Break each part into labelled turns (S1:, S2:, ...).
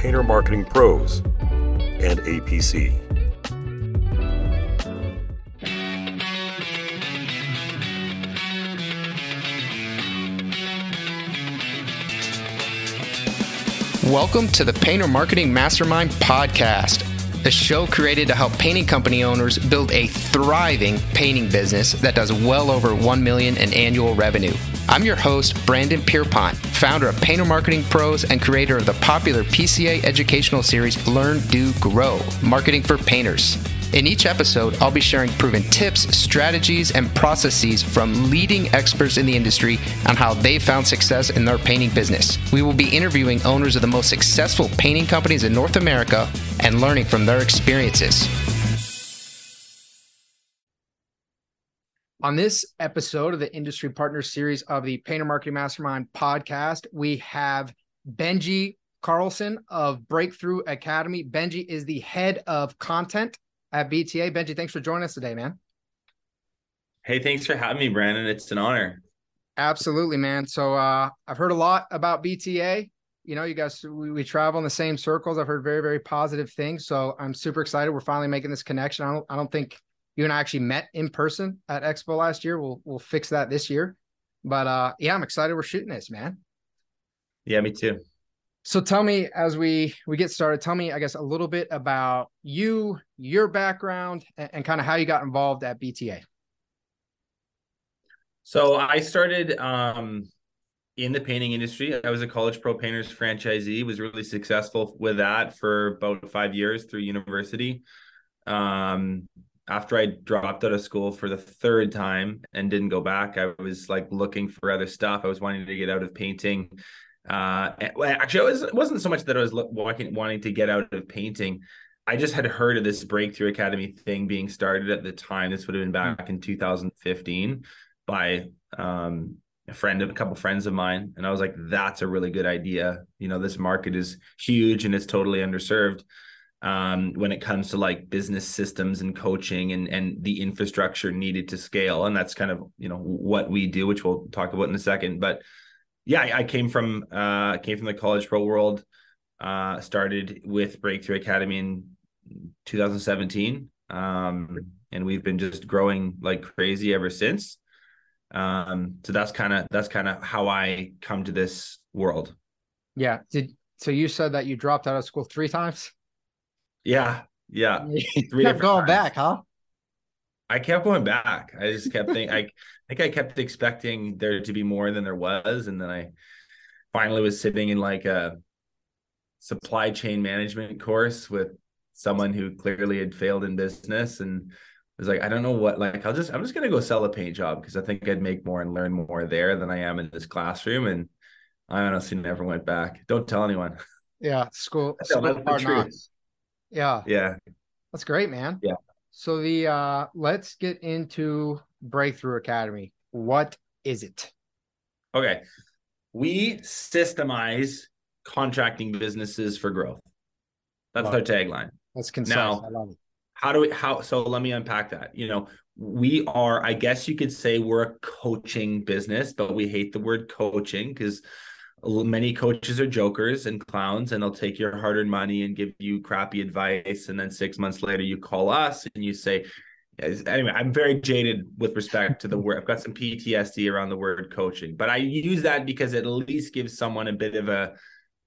S1: Painter Marketing Pros, and APC.
S2: Welcome to the Painter Marketing Mastermind Podcast, a show created to help painting company owners build a thriving painting business that does well over 1 million in annual revenue. I'm your host, Brandon Pierpont, founder of Painter Marketing Pros and creator of the popular PCA educational series Learn, Do, Grow Marketing for Painters. In each episode, I'll be sharing proven tips, strategies, and processes from leading experts in the industry on how they found success in their painting business. We will be interviewing owners of the most successful painting companies in North America and learning from their experiences. On this episode of the Industry Partners series of the Painter Marketing Mastermind podcast, we have Benji Carlson of Breakthrough Academy. Benji is the head of content at BTA. Benji, thanks for joining us today, man.
S3: Hey, thanks for having me, Brandon. It's an honor.
S2: Absolutely, man. So uh, I've heard a lot about BTA. You know, you guys, we, we travel in the same circles. I've heard very, very positive things. So I'm super excited. We're finally making this connection. I don't, I don't think you and I actually met in person at Expo last year. We'll, we'll fix that this year. But uh, yeah, I'm excited. We're shooting this, man.
S3: Yeah, me too.
S2: So tell me as we we get started, tell me I guess a little bit about you, your background, and, and kind of how you got involved at BTA.
S3: So I started um, in the painting industry. I was a college pro painters franchisee. Was really successful with that for about five years through university. Um, after I dropped out of school for the third time and didn't go back, I was like looking for other stuff. I was wanting to get out of painting uh, actually, it, was, it wasn't so much that I was walking, wanting to get out of painting. I just had heard of this Breakthrough Academy thing being started at the time. This would have been back mm-hmm. in 2015 by um, a friend of a couple friends of mine, and I was like, "That's a really good idea." You know, this market is huge and it's totally underserved um, when it comes to like business systems and coaching and and the infrastructure needed to scale. And that's kind of you know what we do, which we'll talk about in a second, but yeah, I, I came from uh, came from the college pro world. Uh, started with Breakthrough Academy in 2017, um, and we've been just growing like crazy ever since. Um, so that's kind of that's kind of how I come to this world.
S2: Yeah. Did so you said that you dropped out of school three times?
S3: Yeah. Yeah.
S2: Three kept going times. back, huh?
S3: I kept going back. I just kept thinking. I think I kept expecting there to be more than there was, and then I finally was sitting in like a supply chain management course with someone who clearly had failed in business and was like, I don't know what. Like, I'll just I'm just gonna go sell a paint job because I think I'd make more and learn more there than I am in this classroom. And I honestly never went back. Don't tell anyone.
S2: Yeah, school. school Yeah.
S3: Yeah.
S2: That's great, man.
S3: Yeah.
S2: So the uh let's get into Breakthrough Academy. What is it?
S3: Okay. We systemize contracting businesses for growth. That's love our tagline.
S2: That's concise. Now, I love it.
S3: How do we how so let me unpack that. You know, we are, I guess you could say we're a coaching business, but we hate the word coaching because many coaches are jokers and clowns and they'll take your hard-earned money and give you crappy advice and then six months later you call us and you say anyway i'm very jaded with respect to the word i've got some ptsd around the word coaching but i use that because it at least gives someone a bit of a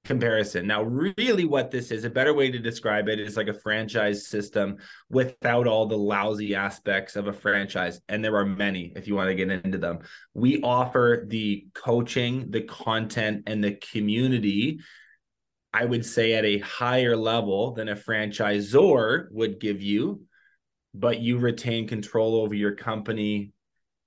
S3: comparison. Now, really, what this is a better way to describe it is like a franchise system without all the lousy aspects of a franchise. And there are many if you want to get into them. We offer the coaching, the content, and the community. I would say at a higher level than a franchisor would give you, but you retain control over your company.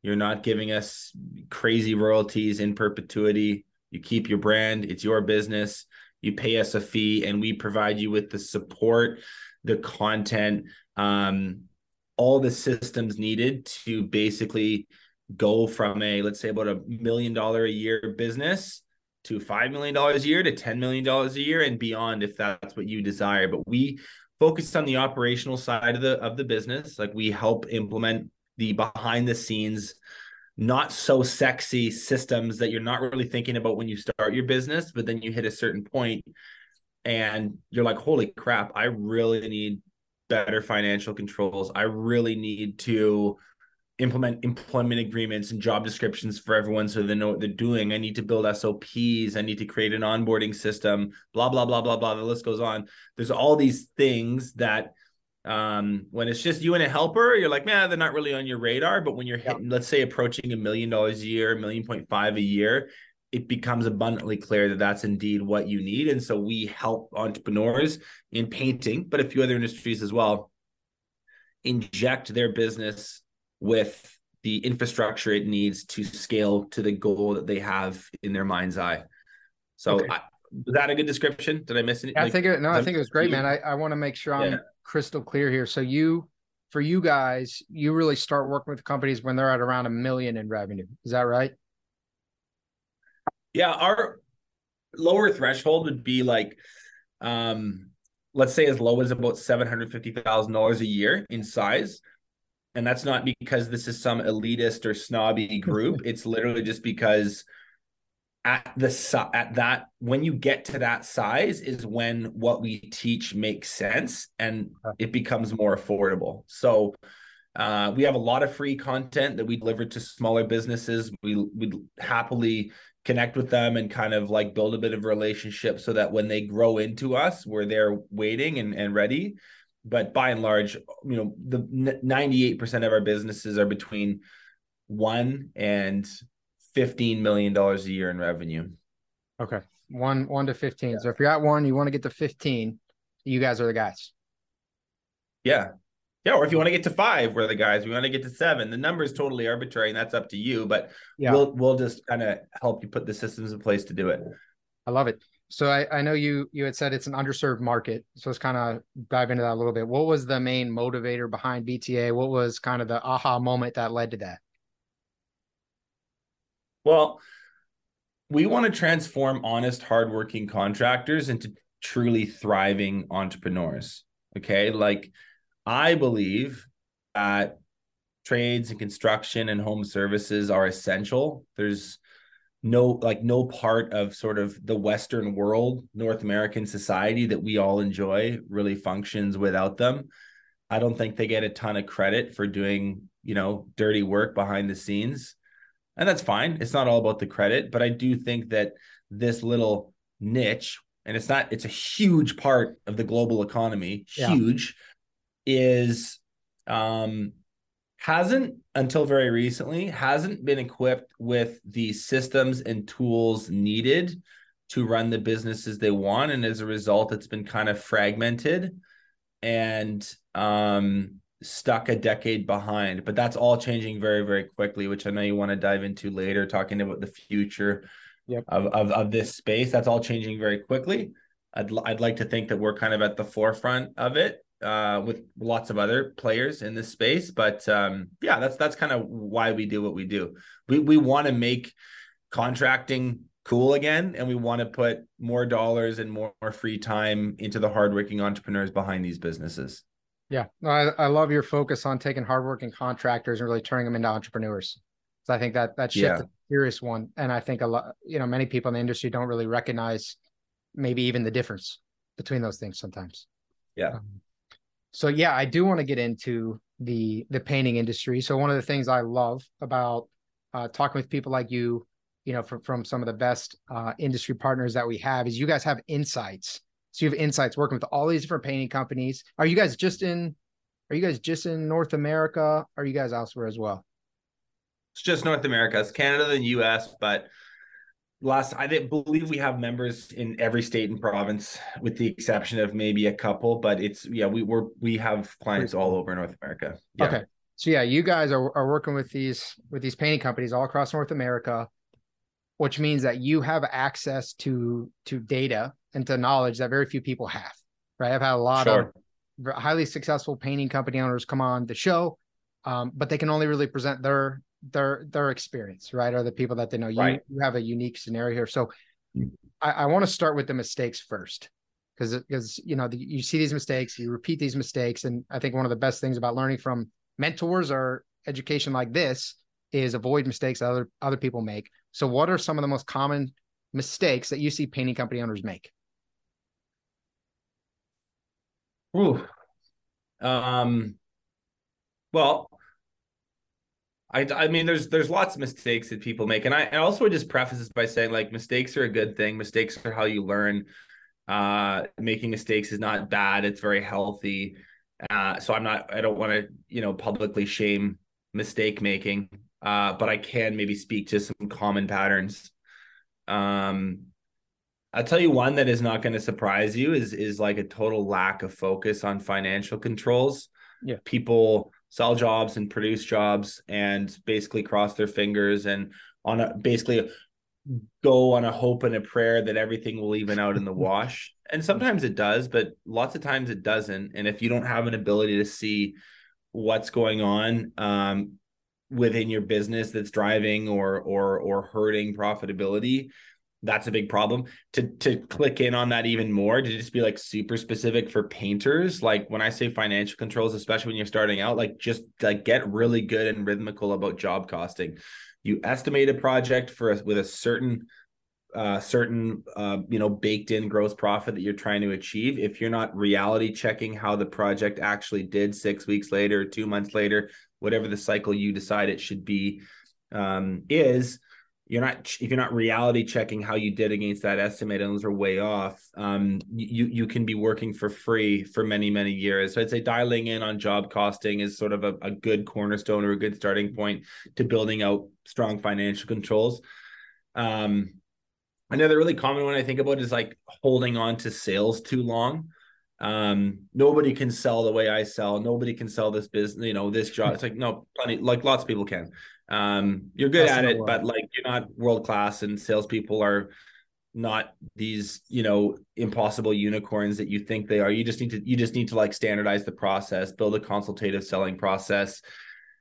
S3: You're not giving us crazy royalties in perpetuity you keep your brand, it's your business. you pay us a fee, and we provide you with the support, the content, um, all the systems needed to basically go from a let's say about a million dollar a year business to five million dollars a year to ten million dollars a year and beyond if that's what you desire. But we focus on the operational side of the of the business. Like we help implement the behind the scenes not so sexy systems that you're not really thinking about when you start your business, but then you hit a certain point and you're like, holy crap, I really need better financial controls. I really need to implement employment agreements and job descriptions for everyone so they know what they're doing. I need to build SOPs. I need to create an onboarding system, blah, blah, blah, blah, blah. The list goes on. There's all these things that um, when it's just you and a helper, you're like, man, they're not really on your radar. But when you're hitting, let's say approaching a million dollars a year, a million point five a year, it becomes abundantly clear that that's indeed what you need. And so we help entrepreneurs in painting, but a few other industries as well, inject their business with the infrastructure it needs to scale to the goal that they have in their mind's eye. So okay. I, was that a good description? Did I miss anything?
S2: I think it, no, I think it was great, man. I, I want to make sure I'm yeah. Crystal clear here. So you, for you guys, you really start working with companies when they're at around a million in revenue. Is that right?
S3: Yeah, our lower threshold would be like, um, let's say as low as about seven hundred fifty thousand dollars a year in size and that's not because this is some elitist or snobby group it's literally just because at the at that when you get to that size is when what we teach makes sense and it becomes more affordable. So uh, we have a lot of free content that we deliver to smaller businesses. We would happily connect with them and kind of like build a bit of a relationship so that when they grow into us we're there waiting and, and ready. But by and large, you know, the 98% of our businesses are between one and 15 million dollars a year in revenue.
S2: Okay. One one to 15. Yeah. So if you're at one, you want to get to 15, you guys are the guys.
S3: Yeah. Yeah, or if you want to get to five, we're the guys. We want to get to seven. The number is totally arbitrary, and that's up to you. But yeah. we'll we'll just kind of help you put the systems in place to do it.
S2: I love it. So I, I know you you had said it's an underserved market. So let's kind of dive into that a little bit. What was the main motivator behind BTA? What was kind of the aha moment that led to that?
S3: Well, we want to transform honest, hardworking contractors into truly thriving entrepreneurs. Okay. Like I believe that trades and construction and home services are essential. There's no like no part of sort of the western world north american society that we all enjoy really functions without them i don't think they get a ton of credit for doing you know dirty work behind the scenes and that's fine. It's not all about the credit but i do think that this little niche and it's not it's a huge part of the global economy yeah. huge is um hasn't until very recently hasn't been equipped with the systems and tools needed to run the businesses they want. And as a result it's been kind of fragmented. And um, stuck a decade behind but that's all changing very very quickly which i know you want to dive into later talking about the future yep. of, of, of this space that's all changing very quickly I'd, I'd like to think that we're kind of at the forefront of it uh, with lots of other players in this space. But um, yeah, that's that's kind of why we do what we do. We we want to make contracting cool again, and we want to put more dollars and more, more free time into the hardworking entrepreneurs behind these businesses.
S2: Yeah, I, I love your focus on taking hardworking contractors and really turning them into entrepreneurs. So I think that that shift yeah. a serious one, and I think a lot, you know, many people in the industry don't really recognize maybe even the difference between those things sometimes.
S3: Yeah. Um,
S2: so yeah, I do want to get into the the painting industry. So one of the things I love about uh, talking with people like you, you know, from from some of the best uh, industry partners that we have, is you guys have insights. So you have insights working with all these different painting companies. Are you guys just in? Are you guys just in North America? Are you guys elsewhere as well?
S3: It's just North America. It's Canada and the U.S., but last I believe we have members in every state and province, with the exception of maybe a couple. But it's yeah, we we're we have clients all over North America. Yeah.
S2: Okay, so yeah, you guys are are working with these with these painting companies all across North America. Which means that you have access to to data and to knowledge that very few people have. Right? I've had a lot sure. of highly successful painting company owners come on the show, um, but they can only really present their their their experience, right? Or the people that they know. You, right. you have a unique scenario here, so I, I want to start with the mistakes first because because you know the, you see these mistakes, you repeat these mistakes, and I think one of the best things about learning from mentors or education like this is avoid mistakes that other other people make. So, what are some of the most common mistakes that you see painting company owners make?
S3: Ooh. Um, well, I, I mean, there's there's lots of mistakes that people make, and I, I also would just preface this by saying like mistakes are a good thing. Mistakes are how you learn. Uh, making mistakes is not bad; it's very healthy. Uh, so I'm not. I don't want to you know publicly shame mistake making, uh, but I can maybe speak to some common patterns. Um, I'll tell you one that is not going to surprise you is is like a total lack of focus on financial controls.
S2: Yeah,
S3: people sell jobs and produce jobs and basically cross their fingers and on a basically go on a hope and a prayer that everything will even out in the wash. And sometimes it does, but lots of times it doesn't. And if you don't have an ability to see what's going on um, within your business that's driving or or or hurting profitability, that's a big problem. To to click in on that even more to just be like super specific for painters like when i say financial controls especially when you're starting out like just like get really good and rhythmical about job costing. You estimate a project for a, with a certain uh, certain uh, you know baked in gross profit that you're trying to achieve. If you're not reality checking how the project actually did six weeks later two months later whatever the cycle you decide it should be um, is you're not if you're not reality checking how you did against that estimate and those are way off um, you you can be working for free for many many years. So i'd say dialing in on job costing is sort of a, a good cornerstone or a good starting point to building out strong financial controls. Um, another really common one i think about is like holding on to sales too long um nobody can sell the way i sell. Nobody can sell this business you know this job. It's like no plenty like lots of people can. Um, you're good That's at it, but like you're not world class, and salespeople are not these you know impossible unicorns that you think they are. You just need to you just need to like standardize the process, build a consultative selling process,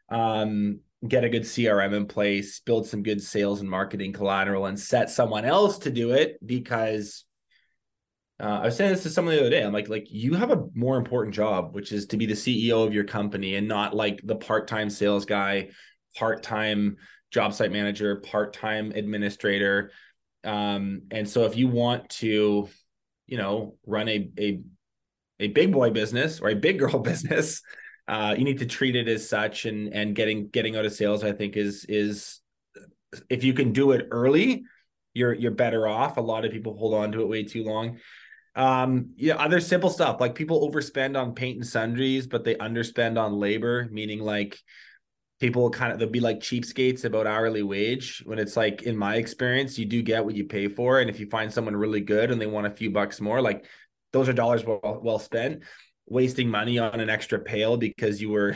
S3: um, get a good CRM in place, build some good sales and marketing collateral, and set someone else to do it because uh, I was saying this to someone the other day. I'm like, like you have a more important job, which is to be the CEO of your company and not like the part-time sales guy part-time job site manager, part-time administrator. Um, and so if you want to, you know, run a a a big boy business or a big girl business, uh, you need to treat it as such and and getting getting out of sales, I think is is if you can do it early, you're you're better off. A lot of people hold on to it way too long. Um, yeah, other simple stuff like people overspend on paint and sundries, but they underspend on labor, meaning like people kind of they'll be like cheapskates about hourly wage. When it's like in my experience you do get what you pay for and if you find someone really good and they want a few bucks more like those are dollars well, well spent. Wasting money on an extra pail because you were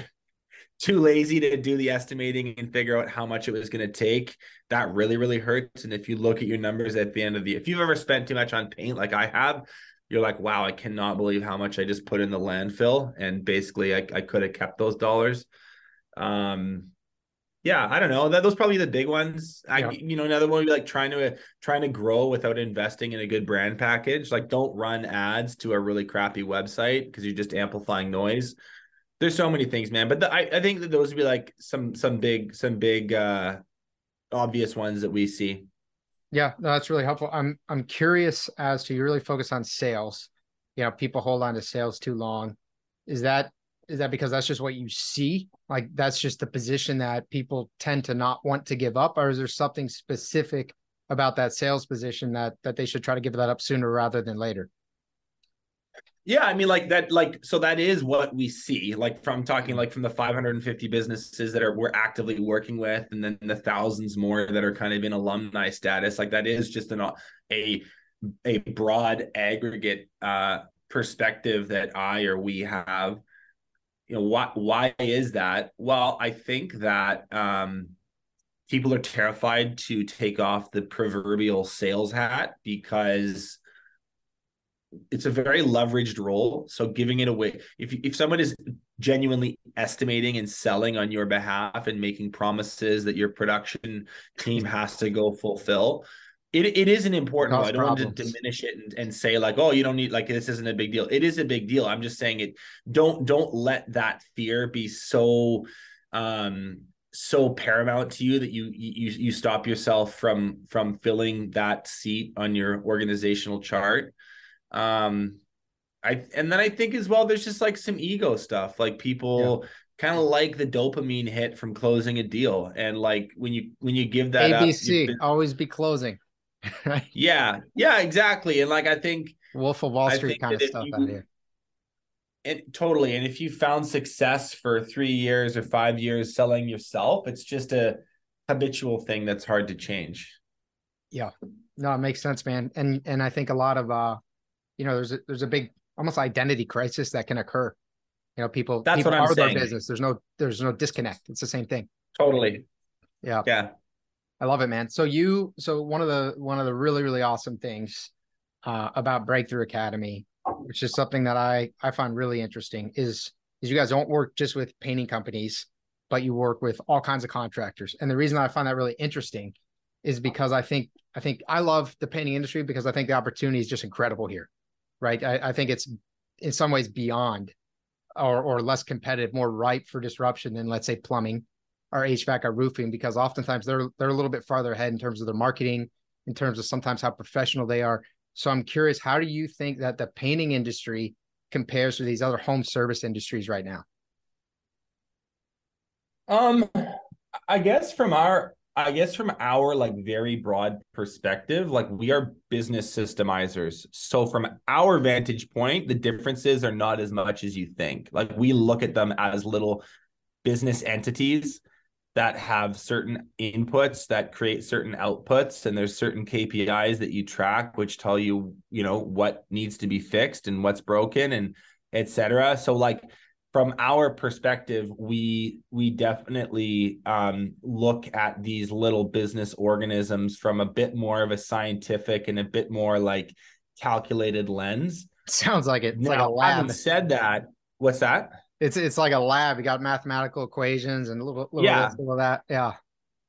S3: too lazy to do the estimating and figure out how much it was going to take that really really hurts and if you look at your numbers at the end of the if you've ever spent too much on paint like i have you're like wow i cannot believe how much i just put in the landfill and basically i, I could have kept those dollars um, yeah, I don't know. That those probably the big ones. I yeah. you know another one would be like trying to trying to grow without investing in a good brand package. Like don't run ads to a really crappy website because you're just amplifying noise. There's so many things, man. But the, I I think that those would be like some some big some big uh obvious ones that we see.
S2: Yeah, no, that's really helpful. I'm I'm curious as to you really focus on sales. You know, people hold on to sales too long. Is that is that because that's just what you see like that's just the position that people tend to not want to give up or is there something specific about that sales position that that they should try to give that up sooner rather than later
S3: yeah i mean like that like so that is what we see like from talking like from the 550 businesses that are we're actively working with and then the thousands more that are kind of in alumni status. Like that is just an a a broad aggregate uh perspective that i or we have. You know why why is that? Well i think that um people are terrified to take off the proverbial sales hat because it's a very leveraged role. So giving it away, if if someone is genuinely estimating and selling on your behalf and making promises that your production team has to go fulfill, it, it is an important I don't problems. want to diminish it and, and say like, oh, you don't need like this isn't a big deal. It is a big deal. I'm just saying it. Don't don't let that fear be so um so paramount to you that you you you stop yourself from from filling that seat on your organizational chart um i and then i think as well there's just like some ego stuff. Like people yeah. kind of like the dopamine hit from closing a deal. And like when you when you give that
S2: abc been, always be closing
S3: yeah. Yeah exactly. And like i think
S2: wolf of wall street kind of stuff you, out here.
S3: And totally. And if you found success for three years or five years selling yourself it's just a habitual thing that's hard to change.
S2: Yeah. No it makes sense man. And and i think a lot of uh you know there's a there's a big almost identity crisis that can occur. You know people
S3: that's
S2: people
S3: what i'm
S2: are
S3: saying.
S2: their business. There's no there's no disconnect. It's the same thing.
S3: Totally.
S2: Yeah.
S3: Yeah.
S2: I love it man. So you so one of the one of the really really awesome things uh, about breakthrough academy which is something that i i find really interesting is is you guys don't work just with painting companies but you work with all kinds of contractors. And the reason i find that really interesting is because i think i think i love the painting industry because i think the opportunity is just incredible here right? I, I think it's in some ways beyond or, or less competitive, more ripe for disruption than let's say plumbing or HVAC or roofing, because oftentimes they're they're a little bit farther ahead in terms of their marketing, in terms of sometimes how professional they are. So I'm curious, how do you think that the painting industry compares to these other home service industries right now?
S3: Um, I guess from our I guess from our like very broad perspective, like we are business systemizers. So from our vantage point, the differences are not as much as you think. Like we look at them as little business entities that have certain inputs that create certain outputs and there's certain KPIs that you track which tell you, you know, what needs to be fixed and what's broken and etc. So like from our perspective we we definitely um, look at these little business organisms from a bit more of a scientific and a bit more like calculated lens.
S2: Sounds like it. it's
S3: now,
S2: like a lab
S3: having said that what's that?
S2: It's it's like a lab. You got mathematical equations and a little, little yeah. of that. Yeah.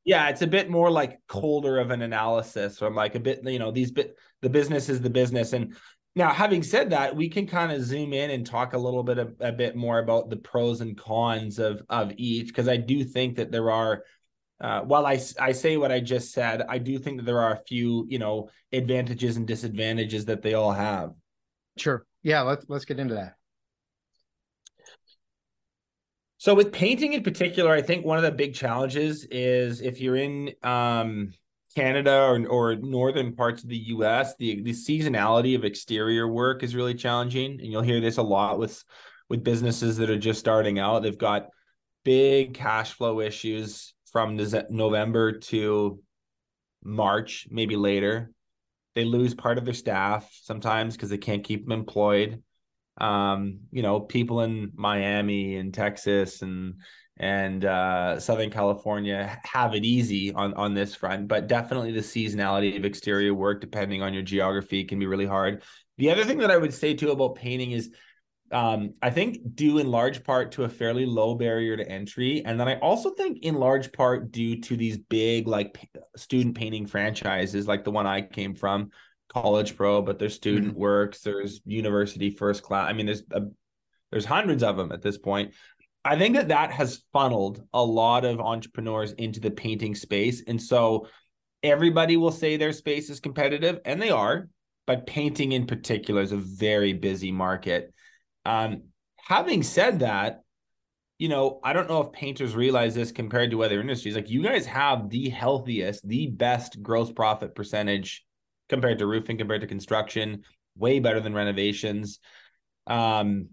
S3: Yeah it's a bit more like colder of an analysis. Or like a bit you know these bit the business is the business. And now, having said that, we can kind of zoom in and talk a little bit of, a bit more about the pros and cons of of each because I do think that there are uh, while I, I say what I just said, I do think that there are a few, you know, advantages and disadvantages that they all have.
S2: Sure. Yeah, let's let's get into that.
S3: So with painting in particular, I think one of the big challenges is if you're in um Canada or, or northern parts of the US, the, the seasonality of exterior work is really challenging. And you'll hear this a lot with with businesses that are just starting out. They've got big cash flow issues from November to March, maybe later. They lose part of their staff sometimes because they can't keep them employed. Um, you know, people in Miami and Texas and and uh, Southern California have it easy on on this front, but definitely the seasonality of exterior work, depending on your geography, can be really hard. The other thing that I would say too about painting is, um, I think due in large part to a fairly low barrier to entry, and then I also think in large part due to these big like student painting franchises, like the one I came from, College Pro, but there's Student mm-hmm. Works, there's University First Class. I mean, there's a, there's hundreds of them at this point I think that that has funneled a lot of entrepreneurs into the painting space. And so everybody will say their space is competitive, and they are, but painting in particular is a very busy market. Um, having said that, you know, I don't know if painters realize this compared to other industries. Like you guys have the healthiest, the best gross profit percentage compared to roofing, compared to construction, way better than renovations. Um,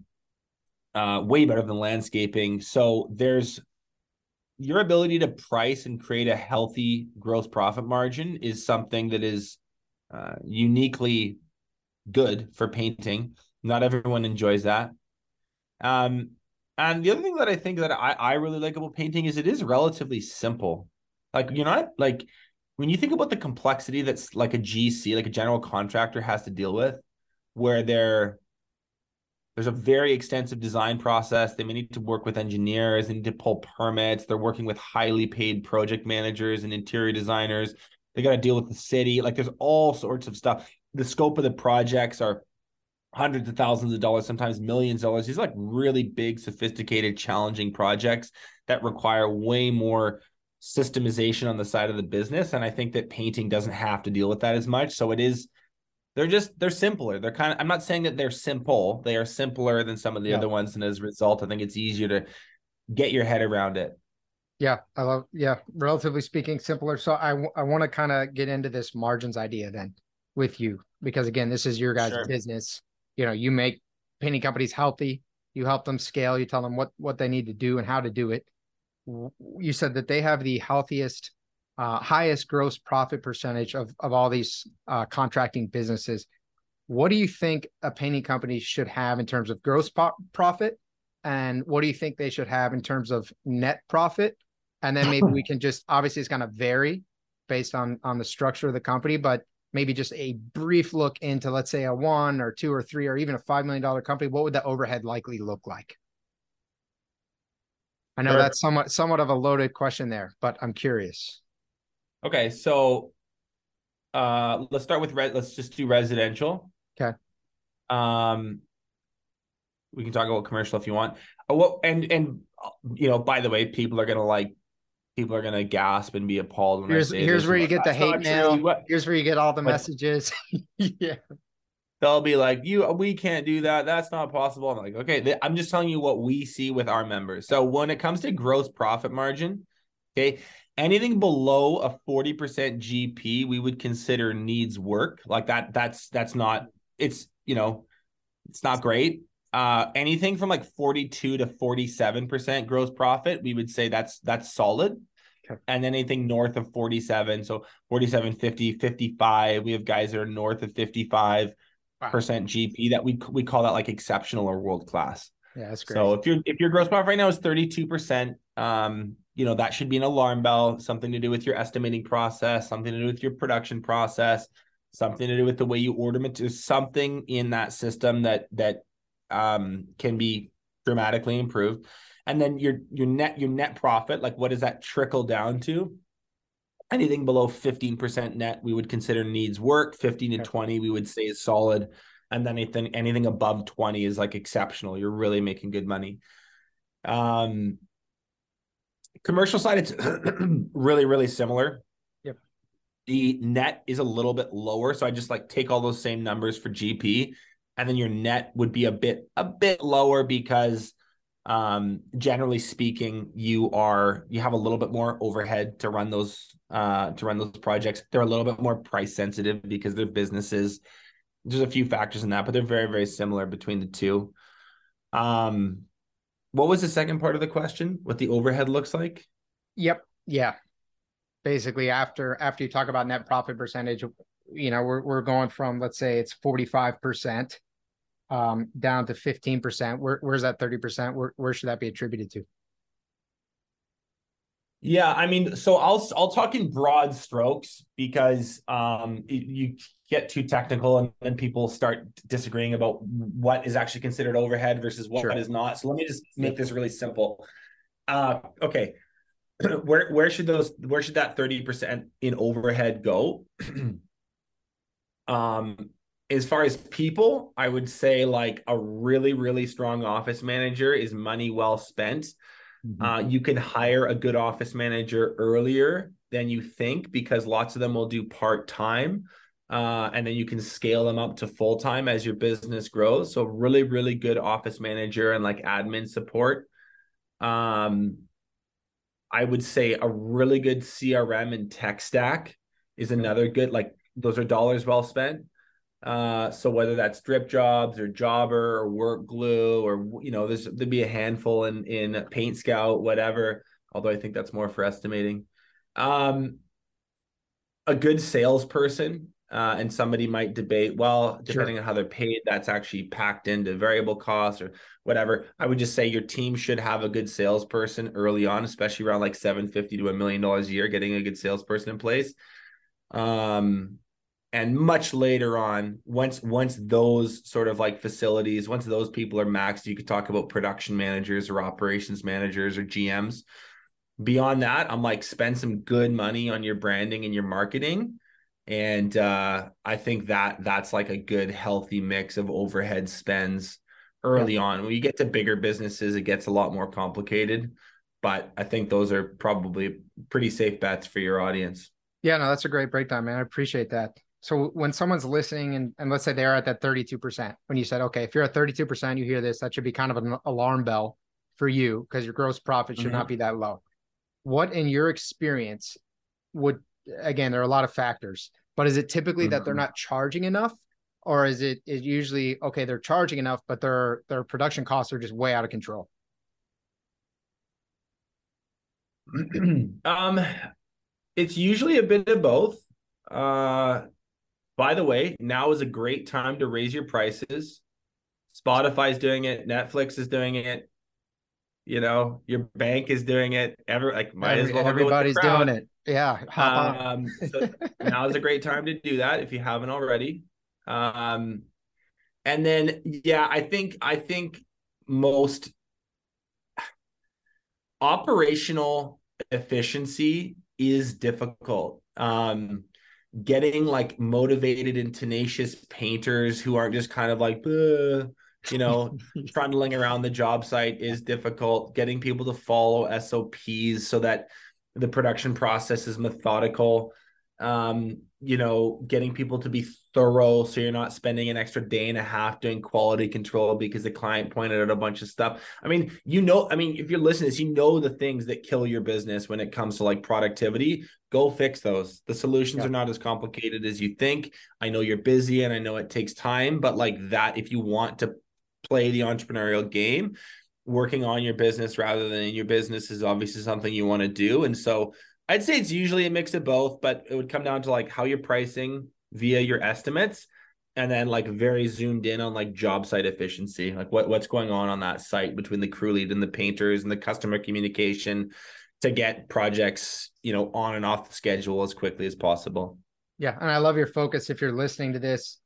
S3: uh, way better than landscaping. So there's your ability to price and create a healthy gross profit margin is something that is uh, uniquely good for painting. Not everyone enjoys that. Um, and the other thing that I think that I, I really like about painting is it is relatively simple. Like you're not like when you think about the complexity that's like a GC, like a general contractor has to deal with, where they're there's a very extensive design process. They may need to work with engineers, they need to pull permits. They're working with highly paid project managers and interior designers. They got to deal with the city. Like there's all sorts of stuff. The scope of the projects are hundreds of thousands of dollars, sometimes millions of dollars. These are like really big, sophisticated, challenging projects that require way more systemization on the side of the business. And I think that painting doesn't have to deal with that as much. So it is they're just they're simpler. They're kind of I'm not saying that they're simple. They are simpler than some of the yeah. other ones, and as a result, I think it's easier to get your head around it.
S2: Yeah, I love. Yeah, relatively speaking, simpler. So I I want to kind of get into this margins idea then with you because again, this is your guys' sure. business. You know, you make painting companies healthy. You help them scale. You tell them what what they need to do and how to do it. You said that they have the healthiest uh, highest gross profit percentage of, of all these uh, contracting businesses. What do you think a painting company should have in terms of gross po- profit? And what do you think they should have in terms of net profit? And then maybe we can just obviously it's going to vary based on on the structure of the company, but maybe just a brief look into let's say a one or two or three or even a five million dollar company. What would the overhead likely look like? I know sure. that's somewhat somewhat of a loaded question there, but I'm curious.
S3: Okay, so uh let's start with red let's just do residential.
S2: Okay.
S3: Um we can talk about commercial if you want. Uh, what and and you know, by the way, people are gonna like people are gonna gasp and be appalled when
S2: here's, I say here's where you get the hate mail. Here's where you get all the but, messages. yeah.
S3: They'll be like, "You, we can't do that. That's not possible." I'm like, "Okay, I'm just telling you what we see with our members." So when it comes to gross profit margin, okay, anything below a 40% GP, we would consider needs work. Like that, that's that's not it's you know, it's not great. Uh anything from like 42 to 47% gross profit, we would say that's that's solid. Okay. And anything north of 47, so 47, 50, 55, we have guys that are north of 55 wow. percent GP that we we call that like exceptional or world class.
S2: Yeah, that's great.
S3: So if your if your gross profit right now is 32%, um, you know that should be an alarm bell something to do with your estimating process something to do with your production process something to do with the way you order material something in that system that that um, can be dramatically improved. And then your your net your net profit like what does that trickle down to? Anything below 15% net we would consider needs work. 15 to 20 we would say is solid. And then anything anything above 20 is like exceptional. You're really making good money. Um Commercial side, it's really, really similar.
S2: Yep.
S3: The net is a little bit lower. So I just like take all those same numbers for GP. And then your net would be a bit, a bit lower because um generally speaking you are you have a little bit more overhead to run those uh to run those projects they're a little bit more price sensitive because they're businesses there's a few factors in that but they're very very similar between the two um what was the second part of the question? What the overhead looks like?
S2: Yep. Yeah. Basically, after after you talk about net profit percentage, you know, we're we're going from let's say it's forty five percent um, down to fifteen percent. Where where's that thirty percent? Where where should that be attributed to?
S3: Yeah, I mean, so I'll I'll talk in broad strokes because um, you get too technical and then people start disagreeing about what is actually considered overhead versus what sure. is not. So let me just make this really simple. Uh, okay, where where should those where should that thirty percent in overhead go? um, as far as people, I would say like a really really strong office manager is money well spent Mm-hmm. Uh, you can hire a good office manager earlier than you think because lots of them will do part time. Uh, and then you can scale them up to full time as your business grows. So, really, really good office manager and like admin support. Um, I would say a really good CRM and tech stack is another good, like, those are dollars well spent. Uh, so whether that's DripJobs or jobber or WorkGlue or you know, there's there'd be a handful in in PaintScout, whatever. Although I think that's more for estimating. Um, a good salesperson Uh, and somebody might debate, well, depending sure. on how they're paid, that's actually packed into variable costs or whatever. I would just say your team should have a good salesperson early on, especially around like 750 to a million dollars a year, getting a good salesperson in place. Um, and much later on, once once those sort of like facilities, once those people are maxed, you could talk about production managers or operations managers or GMs. Beyond that, I'm like spend some good money on your branding and your marketing and uh, I think that that's like a good healthy mix of overhead spends early yeah. on. When you get to bigger businesses, it gets a lot more complicated. But I think those are probably pretty safe bets for your audience.
S2: Yeah, no, that's a great breakdown, man. I appreciate that. So when someone's listening and, and let's say they're at that 32%, when you said, okay, if you're at 32%, you hear this, that should be kind of an alarm bell for you because your gross profit should mm-hmm. not be that low. What in your experience would again, there are a lot of factors, but is it typically mm-hmm. that they're mm-hmm. not charging enough? Or is it is usually okay, they're charging enough, but their their production costs are just way out of control?
S3: um it's usually a bit of both. Uh by the way, now is a great time to raise your prices. Spotify's doing it, Netflix is doing it, you know, your bank is doing it. Every like might Every, as well
S2: everybody's doing it. Yeah.
S3: Um, so now is a great time to do that if you haven't already. Um, and then yeah, I think I think most operational efficiency is difficult. Um, getting like motivated and tenacious painters who aren't just kind of like you know, trundling around the job site is difficult. Getting people to follow SOPs so that the production process is methodical. Um, you know, getting people to be thorough so you're not spending an extra day and a half doing quality control because the client pointed out a bunch of stuff. I mean, you know, I mean, if you're listening this, you know the things that kill your business when it comes to like productivity. Go fix those. The solutions yeah. are not as complicated as you think. I know you're busy and I know it takes time, but like that, if you want to play the entrepreneurial game working on your business rather than in your business is obviously something you want to do and so i'd say it's usually a mix of both but it would come down to like how you're pricing via your estimates and then like very zoomed in on like job site efficiency like what, what's going on on that site between the crew lead and the painters and the customer communication to get projects you know on and off the schedule as quickly as possible
S2: yeah and i love your focus if you're listening to this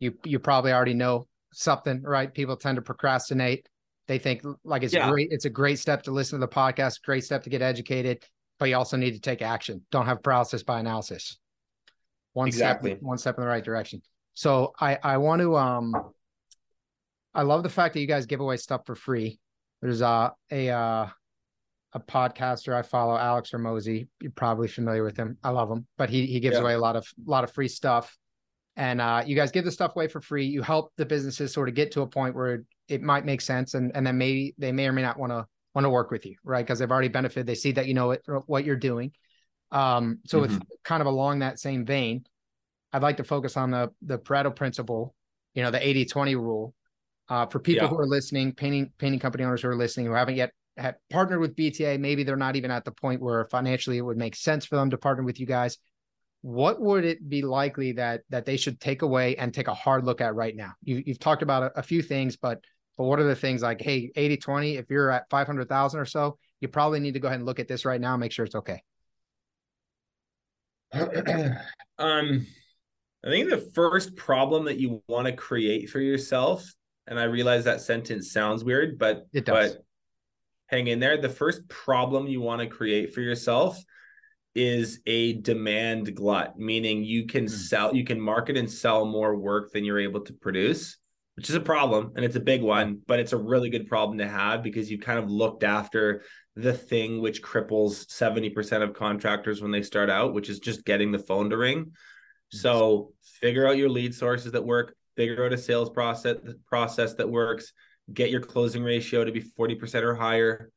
S2: you you probably already know something, right? People tend to procrastinate. They think like it's yeah. great. It's a great step to listen to the podcast, great step to get educated, but you also need to take action. Don't have paralysis by analysis. One exactly. step, one step in the right direction. So I I want to um I love the fact that you guys give away stuff for free. There's uh, a uh a podcaster I follow, Alex Hormozi. You're probably familiar with him. I love him, but he he gives yeah. away a lot of a lot of free stuff and uh, you guys give the stuff away for free. You help the businesses sort of get to a point where it might make sense, and and then maybe they may or may not want to want to work with you, right? Because they've already benefited. They see that you know it, what you're doing. Um, so mm-hmm. with kind of along that same vein, I'd like to focus on the the Pareto principle, you know, the 80-20 rule. Uh, for people yeah. who are listening, painting painting company owners who are listening who haven't yet have partnered with BTA, maybe they're not even at the point where financially it would make sense for them to partner with you guys what would it be likely that that they should take away and take a hard look at right now you, have talked about a, a, few things but but what are the things like hey 80 20 if you're at 500000 or so you probably need to go ahead and look at this right now and make sure it's okay
S3: um i think the first problem that you want to create for yourself and i realize that sentence sounds weird but
S2: it does.
S3: but hang in there the first problem you want to create for yourself is a demand glut, meaning you can mm. sell, you can market and sell more work than you're able to produce, which is a problem. And it's a big one, but it's a really good problem to have because you've kind of looked after the thing which cripples 70% of contractors when they start out, which is just getting the phone to ring. So figure out your lead sources that work, figure out a sales process process that works, get your closing ratio to be 40% or higher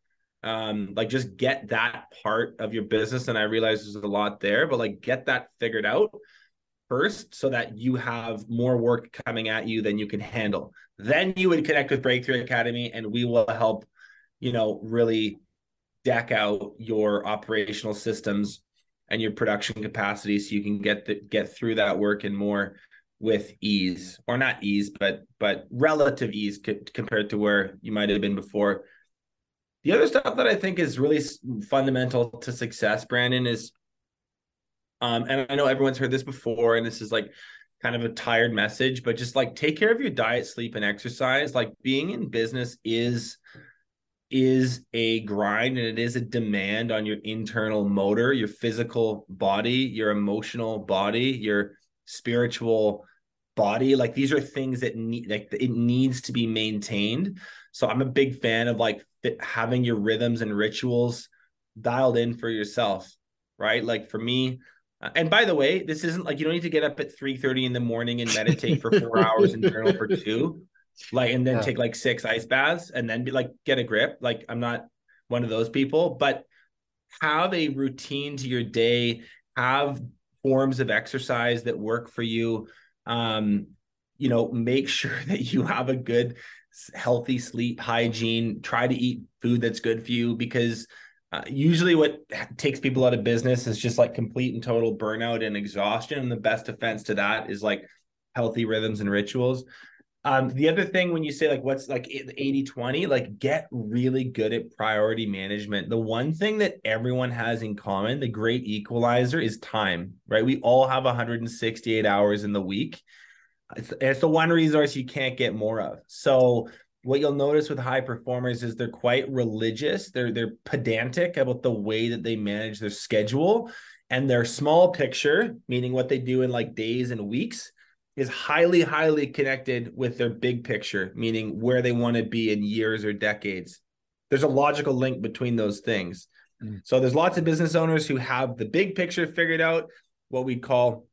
S3: um like just get that part of your business and i realize there's a lot there but like get that figured out first so that you have more work coming at you than you can handle. Then you would connect with breakthrough academy and we will help you know really deck out your operational systems and your production capacity so you can get the, get through that work and more with ease or not ease but but relative ease c- compared to where you might have been before. The other stuff that i think is really fundamental to success brandon is um and i know everyone's heard this before and this is like kind of a tired message but just like take care of your diet sleep and exercise like being in business is is a grind and it is a demand on your internal motor, your physical body, your emotional body, your spiritual body. Like these are things that need like it needs to be maintained. So I'm a big fan of like having your rhythms and rituals dialed in for yourself, right? Like for me, uh, and by the way, this isn't like you don't need to get up at 3 30 in the morning and meditate for four hours and journal for two like and then yeah. take like six ice baths and then be like get a grip. Like i'm not one of those people but have a routine to your day. Have forms of exercise that work for you. Um you know make sure that you have a good healthy sleep hygiene. Try to eat food that's good for you because uh, usually what takes people out of business is just like complete and total burnout and exhaustion and the best defense to that is like healthy rhythms and rituals um, the other thing when you say like what's like 80 20, like get really good at priority management. The one thing that everyone has in common, the great equalizer, is time, right? We all have 168 hours in the week. It's, it's the one resource you can't get more of. So what you'll notice with high performers is they're quite religious. They're they're pedantic about the way that they manage their schedule and their small picture, meaning what they do in like days and weeks is highly, highly connected with their big picture, meaning where they want to be in years or decades. There's a logical link between those things. Mm. So there's lots of business owners who have the big picture figured out, what we call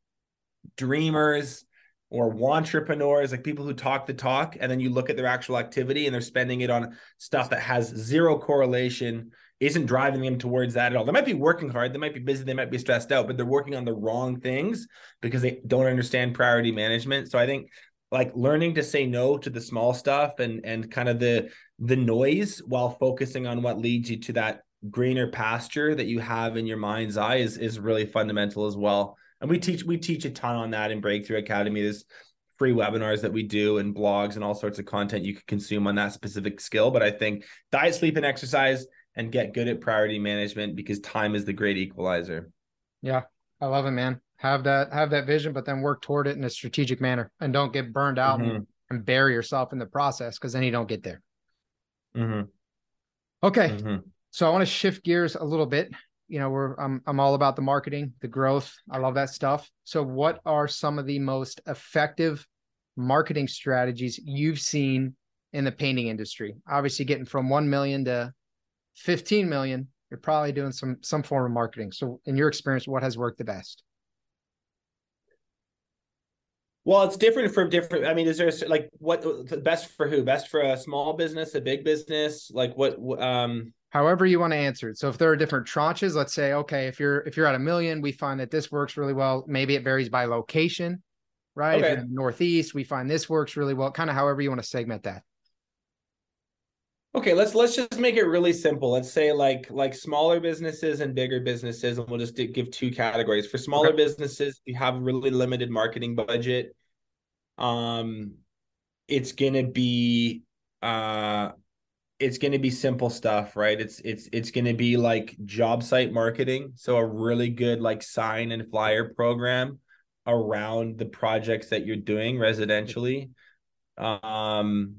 S3: dreamers or entrepreneurs, like people who talk the talk, and then you look at their actual activity and they're spending it on stuff that has zero correlation isn't driving them towards that at all. They might be working hard, they might be busy, they might be stressed out, but they're working on the wrong things because they don't understand priority management. So I think like learning to say no to the small stuff and and kind of the the noise while focusing on what leads you to that greener pasture that you have in your mind's eye is is really fundamental as well. And we teach we teach a ton on that in Breakthrough Academy. There's free webinars that we do and blogs and all sorts of content you can consume on that specific skill. But I think diet, sleep, and exercise and get good at priority management because time is the great equalizer.
S2: Yeah, I love it, man. Have that have that vision, but then work toward it in a strategic manner, and don't get burned out mm-hmm. and, and, bury yourself in the process because then you don't get there.
S3: Mm-hmm.
S2: Okay, mm-hmm. so I want to shift gears a little bit. You know, we're I'm I'm all about the marketing, the growth. I love that stuff. So, what are some of the most effective marketing strategies you've seen in the painting industry? Obviously, getting from one million to 15 million, you're probably doing some some form of marketing. So in your experience, what has worked the best?
S3: Well, it's different for different. I mean, is there like what the best for who? Best for a small business, a big business? Like what? Um,
S2: however you want to answer it. So if there are different tranches, let's say, okay, if you're if you're at a million, we find that this works really well. Maybe it varies by location, right? Okay. If you're in the Northeast, we find this works really well. Kind of however you want to segment that.
S3: Okay, let's let's just make it really simple. Let's say like like smaller businesses and bigger businesses, and we'll just give two categories. For smaller okay. businesses, you have really limited marketing budget. Um, it's gonna be uh, it's gonna be simple stuff, right? It's it's it's gonna be like job site marketing, so a really good like sign and flyer program around the projects that you're doing residentially. Um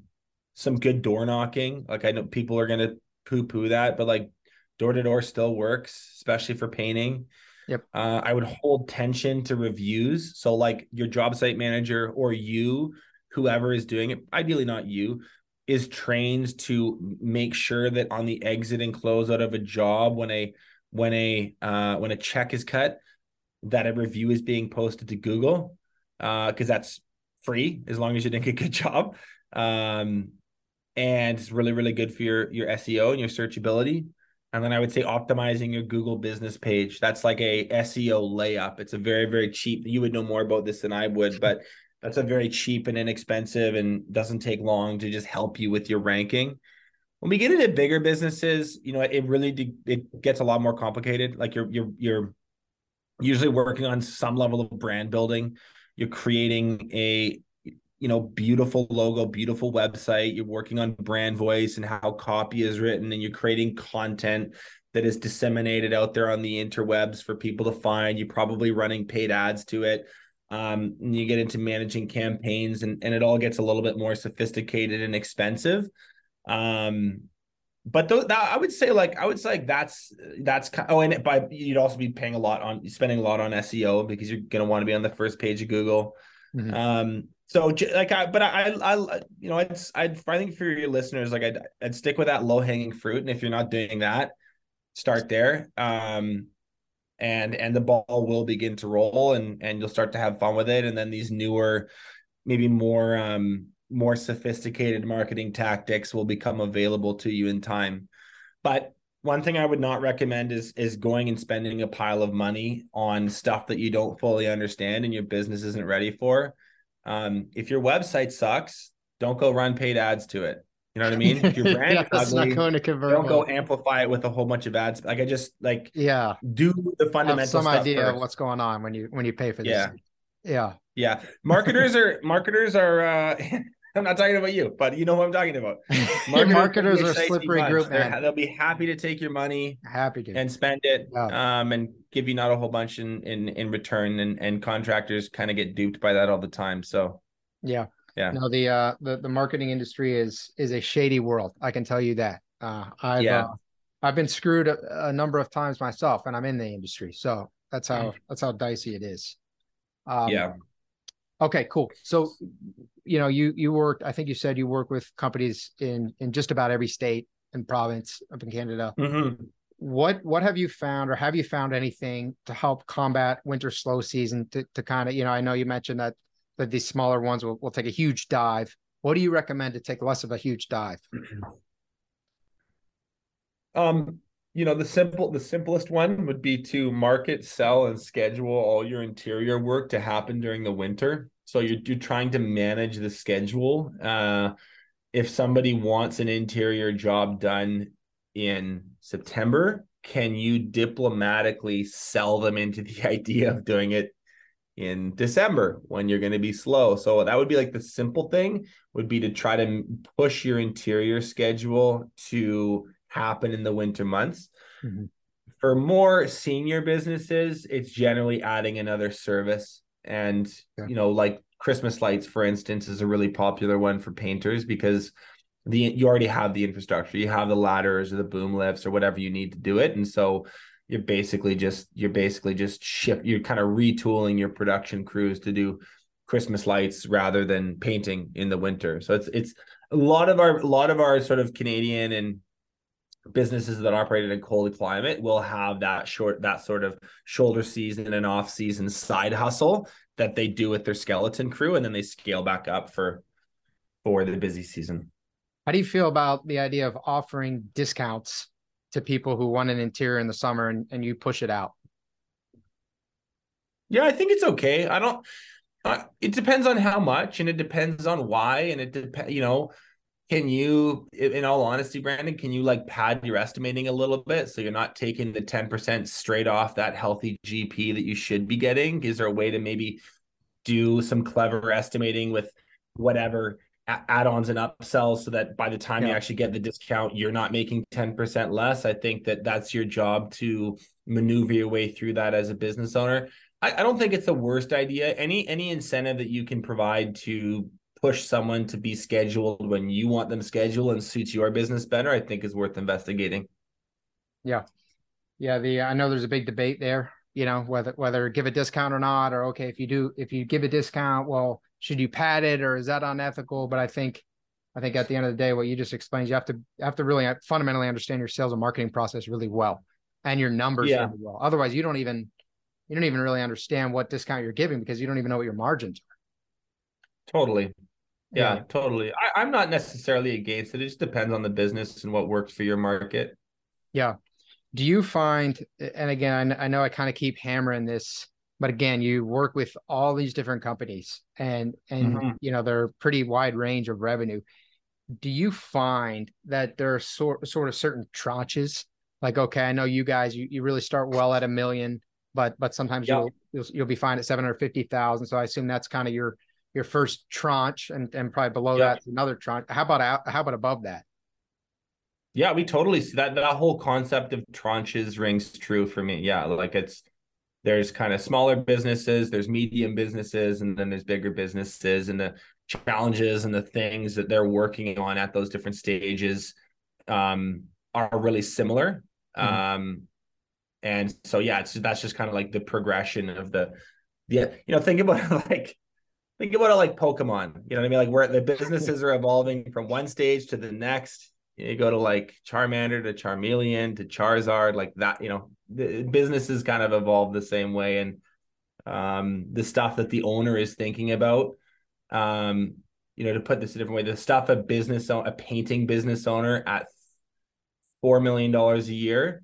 S3: some good door knocking. Like I know people are gonna poo poo that, but like door to door still works, especially for painting.
S2: Yep.
S3: Uh, I would hold tension to reviews. So like your job site manager or you, whoever is doing it, ideally not you, is trained to make sure that on the exit and close out of a job when a when a uh, when a check is cut, that a review is being posted to Google, because uh, that's free as long as you're doing a good job. Um, and it's really really good for your your SEO and your searchability. And then I would say optimizing your Google business page. That's like a SEO layup. It's a very very cheap. You would know more about this than I would, but that's a very cheap and inexpensive and doesn't take long to just help you with your ranking. When we get into bigger businesses, you know, it really it gets a lot more complicated. Like your your your usually working on some level of brand building. You're creating a you know beautiful logo beautiful website you're working on brand voice and how copy is written and you're creating content that is disseminated out there on the interwebs for people to find you're probably running paid ads to it um, and you get into managing campaigns and, and it all gets a little bit more sophisticated and expensive um, but th- that, I would say like I would say like that's that's kind oh and by you'd also be paying a lot on spending a lot on SEO because you're gonna want to be on the first page of Google. Mm-hmm. Um, so like I but I I you know I'd I'd I think for your listeners like I'd I'd stick with that low hanging fruit and if you're not doing that, start there. Um, and and the ball will begin to roll and and you'll start to have fun with it and then these newer maybe more um more sophisticated marketing tactics will become available to you in time. But one thing I would not recommend is is going and spending a pile of money on stuff that you don't fully understand and your business isn't ready for. Um, if your website sucks, don't go run paid ads to it. You know what I mean? If your brand yeah, is ugly, not going to convert. Don't go amplify it with a whole bunch of ads. Like I just like
S2: yeah,
S3: do the fundamental.
S2: Have some idea first. of what's going on when you when you pay for this.
S3: Yeah,
S2: yeah,
S3: yeah. Marketers are marketers are. uh I'm not talking about you, but you know what I'm talking about.
S2: Marketers, marketers are a slippery bunch. group, man.
S3: They'll be happy to take your money,
S2: happy to,
S3: and spend it, yeah. um, and give you not a whole bunch in in in return. And and contractors kind of get duped by that all the time. So,
S2: yeah,
S3: yeah.
S2: No, the uh the the marketing industry is is a shady world. I can tell you that. Uh, I've yeah. uh, I've been screwed a, a, number of times myself, and I'm in the industry, so that's how mm. that's how dicey it is.
S3: Um, yeah.
S2: Okay, cool. So, you know, you you work. I think you said you work with companies in in just about every state and province up in Canada.
S3: Mm-hmm.
S2: What what have you found, or have you found anything to help combat winter slow season? To to kind of, you know, I know you mentioned that that these smaller ones will will take a huge dive. What do you recommend to take less of a huge dive?
S3: Um, you know the simple the simplest one would be to market sell and schedule all your interior work to happen during the winter so you're, you're trying to manage the schedule uh, if somebody wants an interior job done in september can you diplomatically sell them into the idea of doing it in december when you're going to be slow so that would be like the simple thing would be to try to push your interior schedule to happen in the winter months. Mm-hmm. For more senior businesses, it's generally adding another service. And, yeah. you know, like Christmas lights, for instance, is a really popular one for painters because the you already have the infrastructure. You have the ladders or the boom lifts or whatever you need to do it. And so you're basically just you're basically just shift you're kind of retooling your production crews to do Christmas lights rather than painting in the winter. So it's it's a lot of our a lot of our sort of Canadian and businesses that operate in a cold climate will have that short that sort of shoulder season and off season side hustle that they do with their skeleton crew and then they scale back up for for the busy season
S2: how do you feel about the idea of offering discounts to people who want an interior in the summer and, and you push it out?
S3: Yeah i think it's okay. I don't uh, it depends on how much and it depends on why and it depends you know can you in all honesty brandon can you like pad your estimating a little bit so you're not taking the 10% straight off that healthy gp that you should be getting? Is there a way to maybe do some clever estimating with whatever add-ons and upsells so that by the time yeah. you actually get the discount you're not making 10% less i think that that's your job to maneuver your way through that as a business owner I, I don't think it's the worst idea any any incentive that you can provide to push someone to be scheduled when you want them scheduled and suits your business better, I think is worth investigating.
S2: Yeah. Yeah. The I know there's a big debate there, you know, whether whether give a discount or not, or okay, if you do if you give a discount, well, should you pad it or is that unethical? But I think I think at the end of the day, what you just explained, you have to have to really fundamentally understand your sales and marketing process really well and your numbers yeah. really well. Otherwise, you don't even you don't even really understand what discount you're giving because you don't even know what your margins are.
S3: Totally. Yeah, yeah. totally. I, I'm not necessarily against it. It just depends on the business and what works for your market.
S2: Yeah. Do you find, and again, I know I kind of keep hammering this, but again, you work with all these different companies and, and, mm-hmm. you know, they're pretty wide range of revenue. Do you find that there are sort, sort of certain tranches? Like, okay, I know you guys, you, you really start well at a million, but but sometimes yeah. you'll, you'll you'll be fine at seven hundred fifty thousand. So I assume that's kind of your your first tranche, and and probably below yeah. that another tranche. How about how about above that?
S3: Yeah, we totally see that. That whole concept of tranches rings true for me. Yeah, like it's there's kind of smaller businesses, there's medium businesses, and then there's bigger businesses, and the challenges and the things that they're working on at those different stages um, are really similar. Mm-hmm. Um, and so yeah, it's that's just kind of like the progression of the yeah, you know, think about it like think about it like Pokemon. You know what I mean? Like where the businesses are evolving from one stage to the next. You go to like Charmander to Charmeleon to Charizard, like that, you know, the businesses kind of evolve the same way. And um the stuff that the owner is thinking about. Um, you know, to put this a different way, the stuff a business a painting business owner at four million dollars a year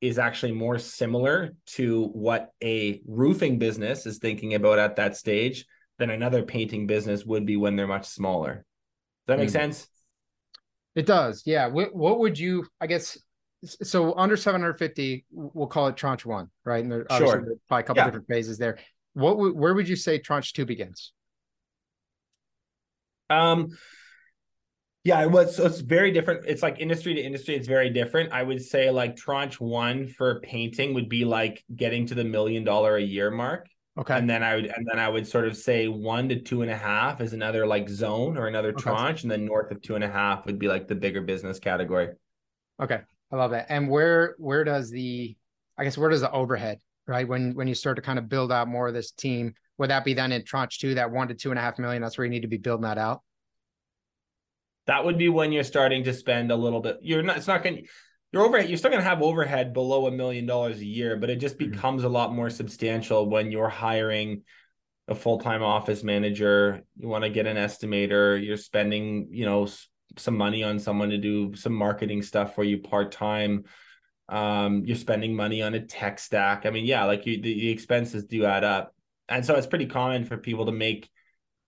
S3: is actually more similar to what a roofing business is thinking about at that stage than another painting business would be when they're much smaller. Does that make mm. sense?
S2: It does. Yeah. What, what would you, I guess, so under 750, we'll call it tranche one, right? And there's sure. probably a couple yeah. different phases there. What, where would you say tranche two begins?
S3: Um, yeah, it was. It's very different. It's like industry to industry. It's very different. I would say like tranche one for painting would be like getting to the million dollar a year mark.
S2: Okay.
S3: And then I would and then I would sort of say one to two and a half is another like zone or another okay. tranche, and then north of two and a half would be like the bigger business category.
S2: Okay. I love that. And where where does the I guess where does the overhead, right? When when you start to kind of build out more of this team, would that be then in tranche two, that one to two and a half million? That's where you need to be building that out
S3: that would be when you're starting to spend a little bit. You're not. It's not going. Your overhead. You're still going to have overhead below a million dollars a year, but it just mm-hmm. becomes mm-hmm. a lot more substantial when you're hiring a full-time office manager. You want to get an estimator. You're spending, you know, some money on someone to do some marketing stuff for you part-time. Um, you're spending money on a tech stack. I mean, yeah, like you, the, the expenses do add up, and so it's pretty common for people to make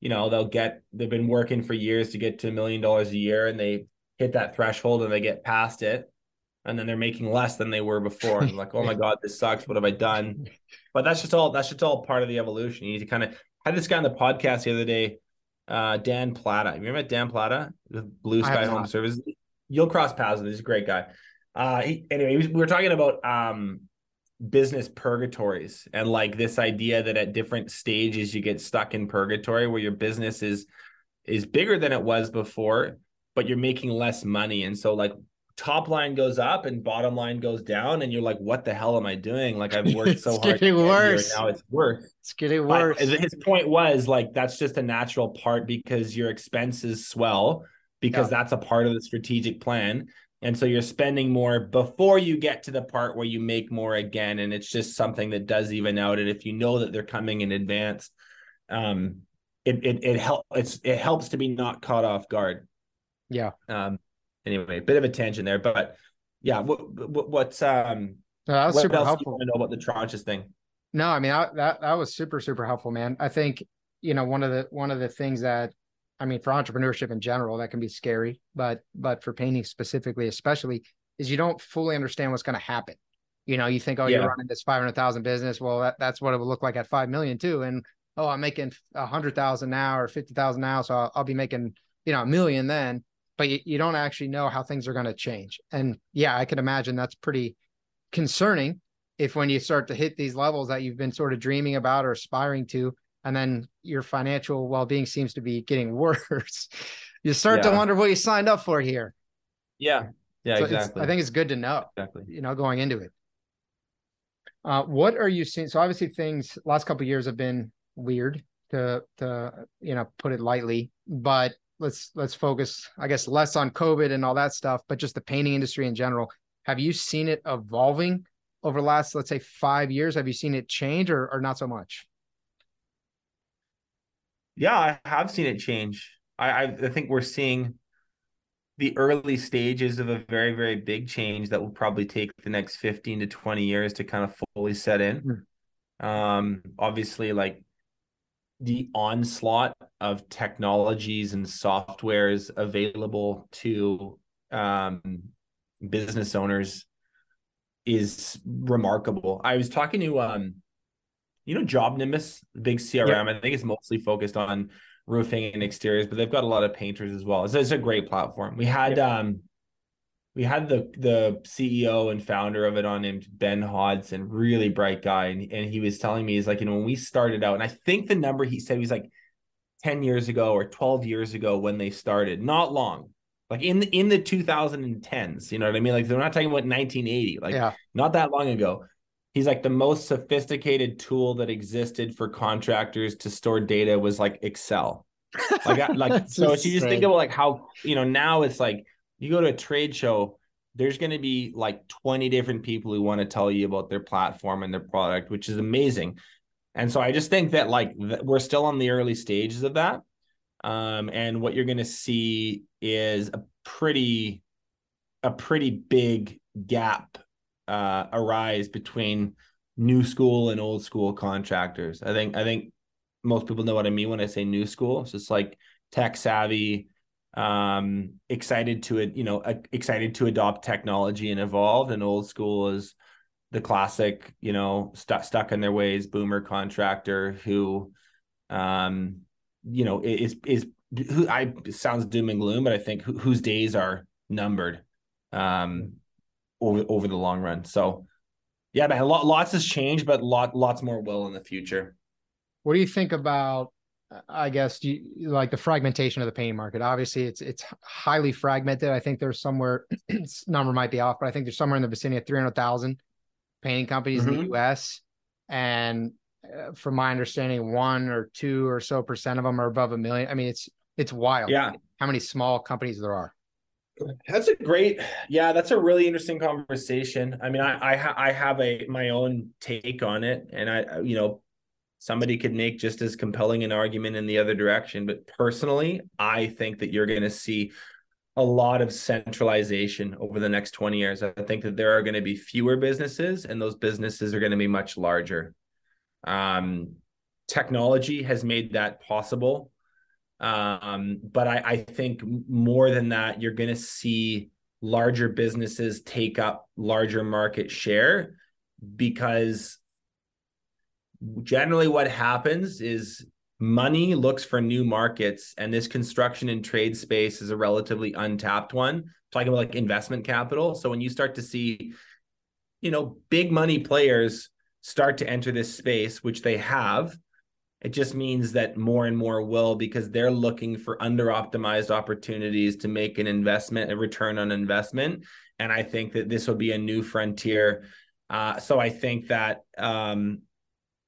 S3: you know they'll get they've been working for years to get to a million dollars a year and they hit that threshold and they get past it and then they're making less than they were before. And like oh my god this sucks. What have i done? But that's just all that's just all part of the evolution. You need to kind of I had this guy on the podcast the other day uh dan plata. You remember dan plata? The blue sky home services you'll cross paths with him. He's a great guy. Uh he, anyway we were talking about um business purgatories and like this idea that at different stages you get stuck in purgatory where your business is is bigger than it was before but you're making less money. And so like top line goes up and bottom line goes down and you're like what the hell am i doing? Like i've worked so hard
S2: getting worse.
S3: now it's worse.
S2: It's getting worse.
S3: but his point was like that's just a natural part because your expenses swell because yeah. that's a part of the strategic plan. And so you're spending more before you get to the part where you make more again and it's just something that does even out. And if you know that they're coming in advance um it it it help it's it helps to be not caught off guard.
S2: Yeah.
S3: Um anyway a bit of a tangent there but yeah what, what what's um
S2: no, that was
S3: what
S2: super helpful
S3: to know about the tranches thing
S2: no i mean I, that that was super super helpful man i think you know one of the one of the things that I mean, for entrepreneurship in general, that can be scary, but but for painting specifically, especially, is you don't fully understand what's going to happen. You know, you think, oh, yeah. you're running this five hundred thousand business. Well, that, that's what it would look like at five million too. And oh, I'm making a hundred thousand now or fifty thousand now, so I'll, I'll, be making you know a million then. But you, you don't actually know how things are going to change. And yeah, I can imagine that's pretty concerning if when you start to hit these levels that you've been sort of dreaming about or aspiring to, and then your financial well-being seems to be getting worse you start yeah. to wonder what you signed up for here.
S3: Yeah. Yeah so exactly
S2: i think it's good to know exactly. you know going into it. Uh, what are you seeing? So obviously things last couple years have been weird to to you know put it lightly but let's let's focus i guess less on covid and all that stuff but just the painting industry in general have you seen it evolving over the last let's say five years have you seen it change or, or not so much
S3: yeah, I have seen it change. I, I, think we're seeing the early stages of a very very big change that will probably take the next 15 to 20 years to kind of fully set in mm. um obviously like the onslaught of technologies and softwares available to um business owners is remarkable. I was talking to um, you know, JobNimbus, big CRM. Yeah. I think it's mostly focused on roofing and exteriors, but they've got a lot of painters as well. So it's a great platform. We had yeah. um we had the the CEO and founder of it on named Ben Hodson, really bright guy. And, and he was telling me, he's like, you know, when we started out, and I think the number he said was like 10 years ago or 12 years ago when they started, not long, like in the in the 2010s, you know what I mean? Like they're not talking about 1980, like yeah. not that long ago. He's like the most sophisticated tool that existed for contractors to store data was like Excel. Like, like so if you just think about like how you know now it's like you go to a trade show, there's going to be like 20 different people who want to tell you about their platform and their product, which is amazing. And so I just think that like we're still on the early stages of that. Um, and what you're going to see is a pretty, a pretty big gap uh, arise between new school and old school contractors. I think I think most people know what I mean when I say new school. It's just like tech savvy, um, excited to it, you know, excited to adopt technology and evolve. And old school is the classic, you know, stuck stuck in their ways boomer contractor who, um, you know, is is who I sounds doom and gloom, but I think who, whose days are numbered, um, over over the long run. So, yeah, man, lot, lots has changed, but lot lots more will in the future.
S2: What do you think about I guess you like the fragmentation of the painting market. Obviously, it's it's highly fragmented. I think there's somewhere number might be off, but I think there's somewhere in the vicinity of 300,000 painting companies mm-hmm. in the mm-hmm. U.S. And uh, from my understanding, one or two or so percent of them are above a million. I mean, it's it's wild.
S3: Yeah,
S2: how many small companies there are.
S3: That's a great, yeah. That's a really interesting conversation. I mean, I I, ha- I have a my own take on it, and I you know somebody could make just as compelling an argument in the other direction. But personally, I think that you're going to see a lot of centralization over the next 20 years. I think that there are going to be fewer businesses and those businesses are going to be much larger. Um, technology has made that possible. Um, but I, I think more than that, you're going to see larger businesses take up larger market share because generally what happens is money looks for new markets and this construction and trade space is a relatively untapped one. Talking about like investment capital. So when you start to see you know big money players start to enter this space which they have it just means that more and more will because they're looking for under optimized opportunities to make an investment a return on investment. And i think that this will be a new frontier. Uh, so i think that um,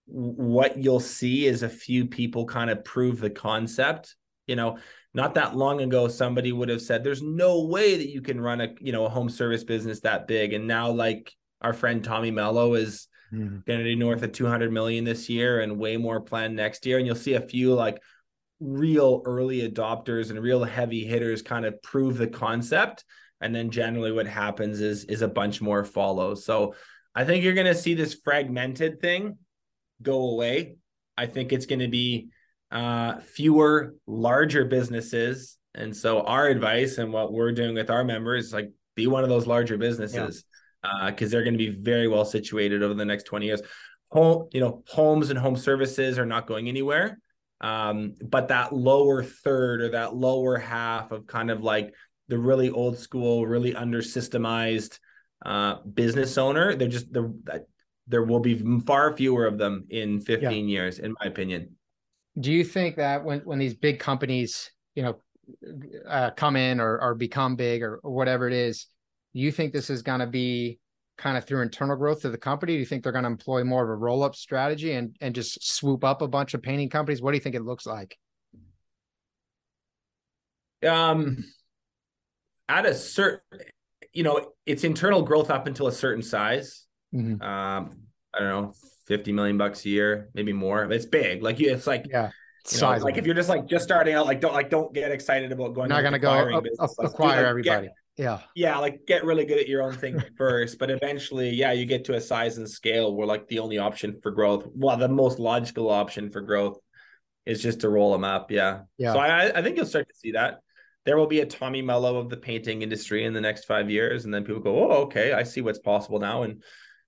S3: what you'll see is a few people kind of prove the concept you know? Not that long ago somebody would have said there's no way that you can run a you know a home service business that big. And now like our friend tommy mello is mm-hmm. going to do north of 200 million this year and way more planned next year. And you'll see a few like real early adopters and real heavy hitters kind of prove the concept. And then generally what happens is is a bunch more follow so i think you're going to see this fragmented thing go away. I think it's going to be uh, fewer larger businesses. And so our advice and what we're doing with our members is like be one of those larger businesses because yeah. uh, they're going to be very well situated over the next 20 years. Home, you know, homes and home services are not going anywhere. Um, but that lower third or that lower half of kind of like the really old school, really under systemized uh, business owner, they're just the there will be far fewer of them in 15 yeah. years, in my opinion.
S2: Do you think that when when these big companies, you know, uh, come in or or become big or, or whatever it is, you think this is going to be kind of through internal growth of the company? Do you think they're going to employ more of a roll up strategy and and just swoop up a bunch of painting companies? What do you think it looks like?
S3: Um, at a certain, you know, it's internal growth up until a certain size Mm-hmm. Um, I don't know, 50 million bucks a year, maybe more. It's big. Like you, it's like,
S2: yeah.
S3: You know, like if you're just like just starting out, like don't like don't get excited about going.
S2: Not gonna go up, acquire like, everybody.
S3: Get,
S2: yeah,
S3: yeah, like get really good at your own thing first, but eventually, yeah, you get to a size and scale where like the only option for growth, well, the most logical option for growth is just to roll them up. Yeah,
S2: yeah.
S3: So I I think you'll start to see that. there will be a Tommy Mello of the painting industry in the next five years, and then people go, "Oh, okay, I see what's possible now," and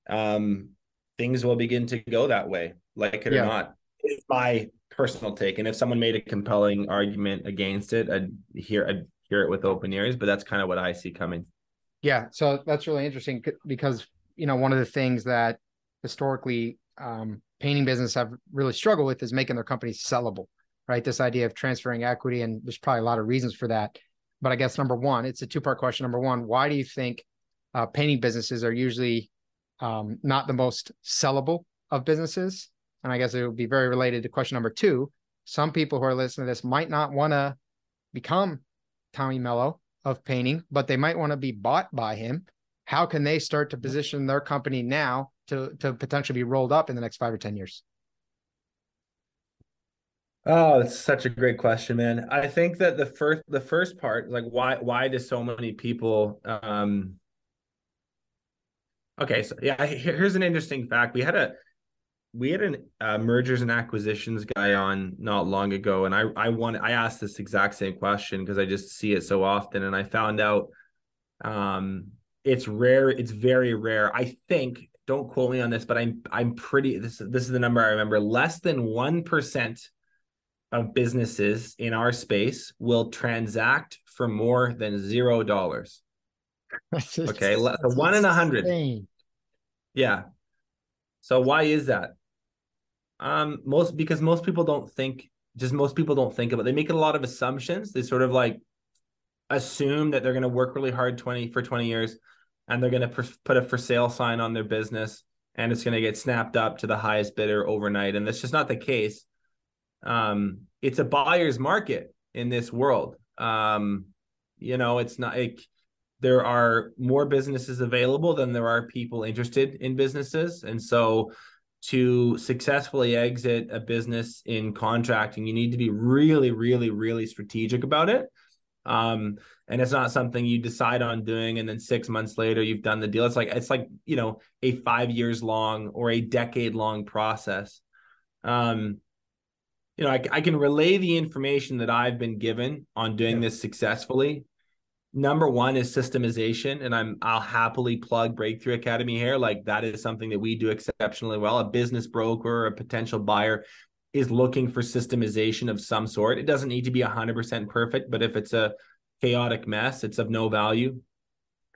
S3: um, things will begin to go that way, like it yeah. or not. It's my personal take, and if someone made a compelling argument against it, I'd hear I'd hear it with open ears. But that's kind of what I see coming.
S2: Yeah, so that's really interesting because you know one of the things that historically um, painting business have really struggled with is making their companies sellable right? This idea of transferring equity, and there's probably a lot of reasons for that. But I guess number one, it's a two part question. Number one, why do you think uh, painting businesses are usually um, not the most sellable of businesses? And I guess it would be very related to question number two. Some people who are listening to this might not want to become Tommy Mello of painting, but they might want to be bought by him. How can they start to position their company now to to potentially be rolled up in the next five or ten years?
S3: Oh, it's such a great question, man. I think that the first the first part, like why why do so many people um Okay, so yeah, here's an interesting fact. We had a we had an uh, mergers and acquisitions guy on not long ago, and I I want I asked this exact same question because I just see it so often, and I found out um it's rare. It's very rare. I think. Don't quote me on this, but I'm I'm pretty. This this is the number I remember. Less than one percent of businesses in our space will transact for more than zero dollars. Okay, one in a hundred. Yeah. So why is that? Um, most because most people don't think. Just most people don't think about. It. They make a lot of assumptions. They sort of like assume that they're going to work really hard twenty for twenty years, and they're going to put a for sale sign on their business, and it's going to get snapped up to the highest bidder overnight. And that's just not the case um, it's a buyer's market in this world. Um, you know, it's not like there are more businesses available than there are people interested in businesses. And so to successfully exit a business in contracting, you need to be really, really, really strategic about it. Um, and it's not something you decide on doing and then six months later you've done the deal. It's like it's like you know a five years long or a decade long process. Um, you know, I, I can relay the information that I've been given on doing yeah. this successfully. Number one is systemization, and I'm I'll happily plug Breakthrough Academy here. Like that is something that we do exceptionally well. A business broker, a potential buyer is looking for systemization of some sort. It doesn't need to be 100% perfect, but if it's a chaotic mess, it's of no value.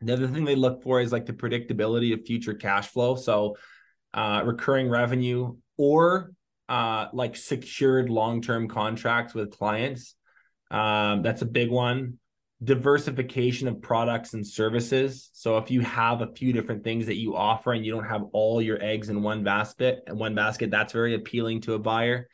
S3: The other thing they look for is like the predictability of future cash flow. So, uh, recurring revenue or uh, like secured long-term contracts with clients. Um, that's a big one. Diversification of products and services. So if you have a few different things that you offer and you don't have all your eggs in one basket one basket, that's very appealing to a buyer.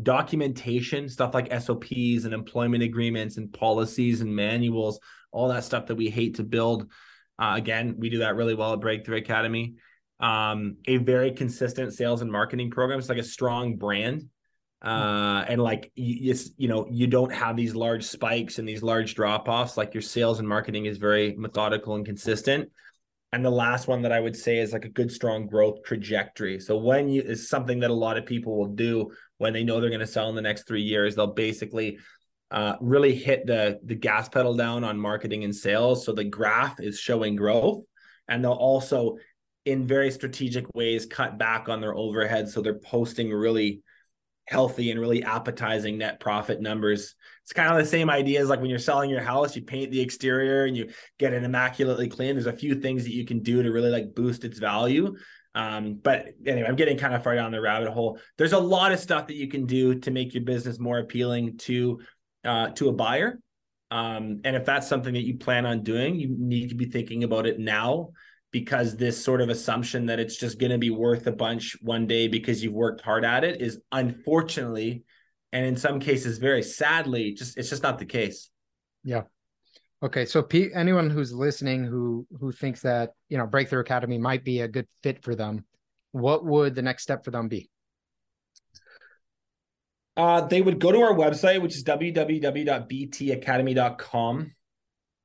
S3: Documentation, stuff like SOPs and employment agreements and policies and manuals, all that stuff that we hate to build. Uh, again, we do that really well at Breakthrough Academy um, a very consistent sales and marketing program. It's like a strong brand. Uh, and like you, you know, you don't have these large spikes and these large drop offs. Like your sales and marketing is very methodical and consistent. And the last one that I would say is like a good, strong growth trajectory. So when you is something that a lot of people will do when they know they're going to sell in the next three years, they'll basically uh, really hit the the gas pedal down on marketing and sales. So the graph is showing growth, and they'll also in very strategic ways cut back on their overhead so they're posting really healthy and really appetizing net profit numbers. It's kind of the same idea as like when you're selling your house, you paint the exterior and you get it immaculately clean. There's a few things that you can do to really like boost its value. Um, but anyway, I'm getting kind of far down the rabbit hole. There's a lot of stuff that you can do to make your business more appealing to uh, to a buyer. Um, and if that's something that you plan on doing, you need to be thinking about it now because this sort of assumption that it's just going to be worth a bunch one day because you've worked hard at it is unfortunately and in some cases very sadly just it's just not the case.
S2: Yeah. Okay so P- anyone who's listening who who thinks that you know breakthrough academy might be a good fit for them what would the next step for them be?
S3: Uh, they would go to our website which is www.btacademy.com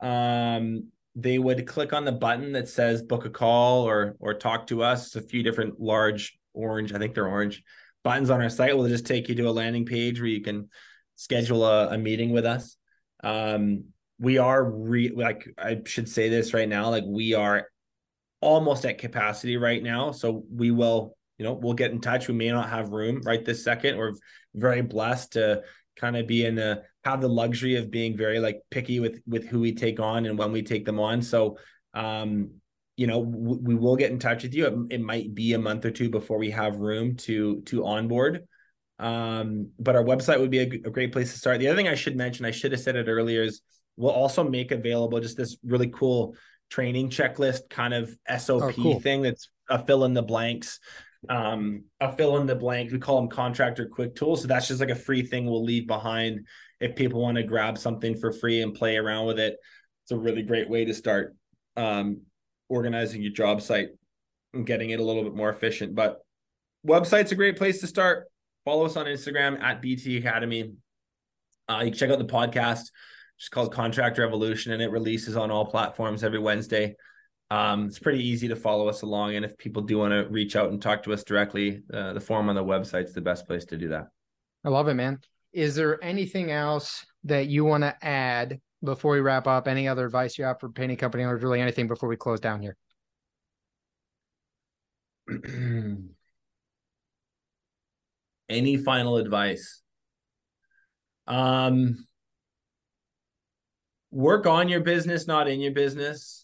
S3: um, they would click on the button that says book a call or or talk to us. It's a few different large orange, I think they're orange buttons on our site will just take you to a landing page where you can schedule a, a meeting with us. Um, we are re like I should say this right now, like we are almost at capacity right now. So we will, you know, we'll get in touch. We may not have room right this second. We're very blessed to kind of be in the have the luxury of being very like picky with with who we take on and when we take them on. So um, you know, w- we will get in touch with you. It, it, might be a month or two before we have room to to onboard. Um, but our website would be a, a great place to start. The other thing I should mention, I should have said it earlier, is we'll also make available just this really cool training checklist kind of SOP oh, cool. thing that's a fill in the blanks. Um, a fill in the blank. We call them contractor quick tools. So that's just like a free thing we'll leave behind if people want to grab something for free and play around with it. It's a really great way to start um, organizing your job site and getting it a little bit more efficient. But website's a great place to start. Follow us on Instagram at BT Academy. Uh, you can check out the podcast just called Contractor Evolution, and it releases on all platforms every Wednesday. Um, it's pretty easy to follow us along, and if people do want to reach out and talk to us directly, uh, the form on the website is the best place to do that.
S2: I love it, man. Is there anything else that you want to add before we wrap up? Any other advice you have for painting company owners? Really, anything before we close down here?
S3: Any final advice? Um, work on your business, not in your business.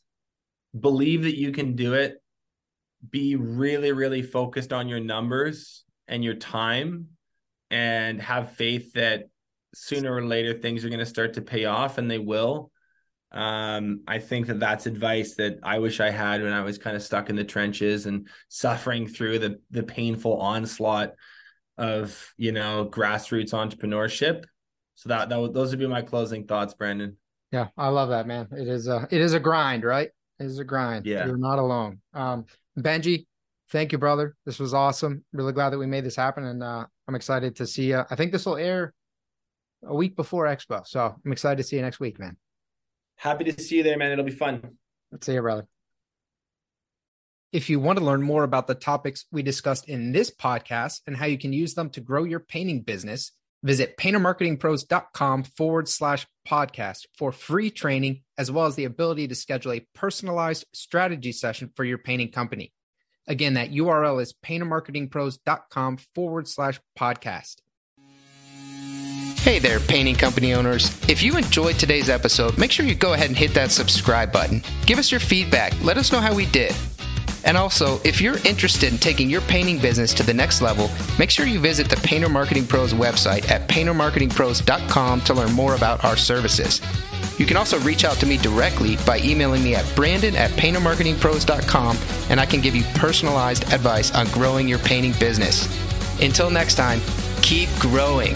S3: Believe that you can do it. Be really, really focused on your numbers and your time and have faith that sooner or later things are going to start to pay off and they will. Um, I think that that's advice that I wish I had when I was kind of stuck in the trenches and suffering through the the painful onslaught of you know grassroots entrepreneurship. So that that those would be my closing thoughts, Brandon.
S2: Yeah, I love that, man. It is a it is a grind, right? It is a grind.
S3: Yeah.
S2: You're not alone. Um, Benji, thank you, brother. This was awesome. Really glad that we made this happen. And uh, I'm excited to see you. I think this will air a week before Expo. So I'm excited to see you next week, man.
S3: Happy to see you there, man. It'll be fun.
S2: Let's see you, brother. If you want to learn more about the topics we discussed in this podcast and how you can use them to grow your painting business, Visit paintermarketingpros.com forward slash podcast for free training, as well as the ability to schedule a personalized strategy session for your painting company. Again, that URL is paintermarketingpros.com forward slash podcast.
S4: Hey there, painting company owners. If you enjoyed today's episode, make sure you go ahead and hit that subscribe button. Give us your feedback. Let us know how we did. And also, if you're interested in taking your painting business to the next level, make sure you visit the Painter Marketing Pros website at paintermarketingpros.com to learn more about our services. You can also reach out to me directly by emailing me at brandon at paintermarketingpros.com and I can give you personalized advice on growing your painting business. Until next time, keep growing.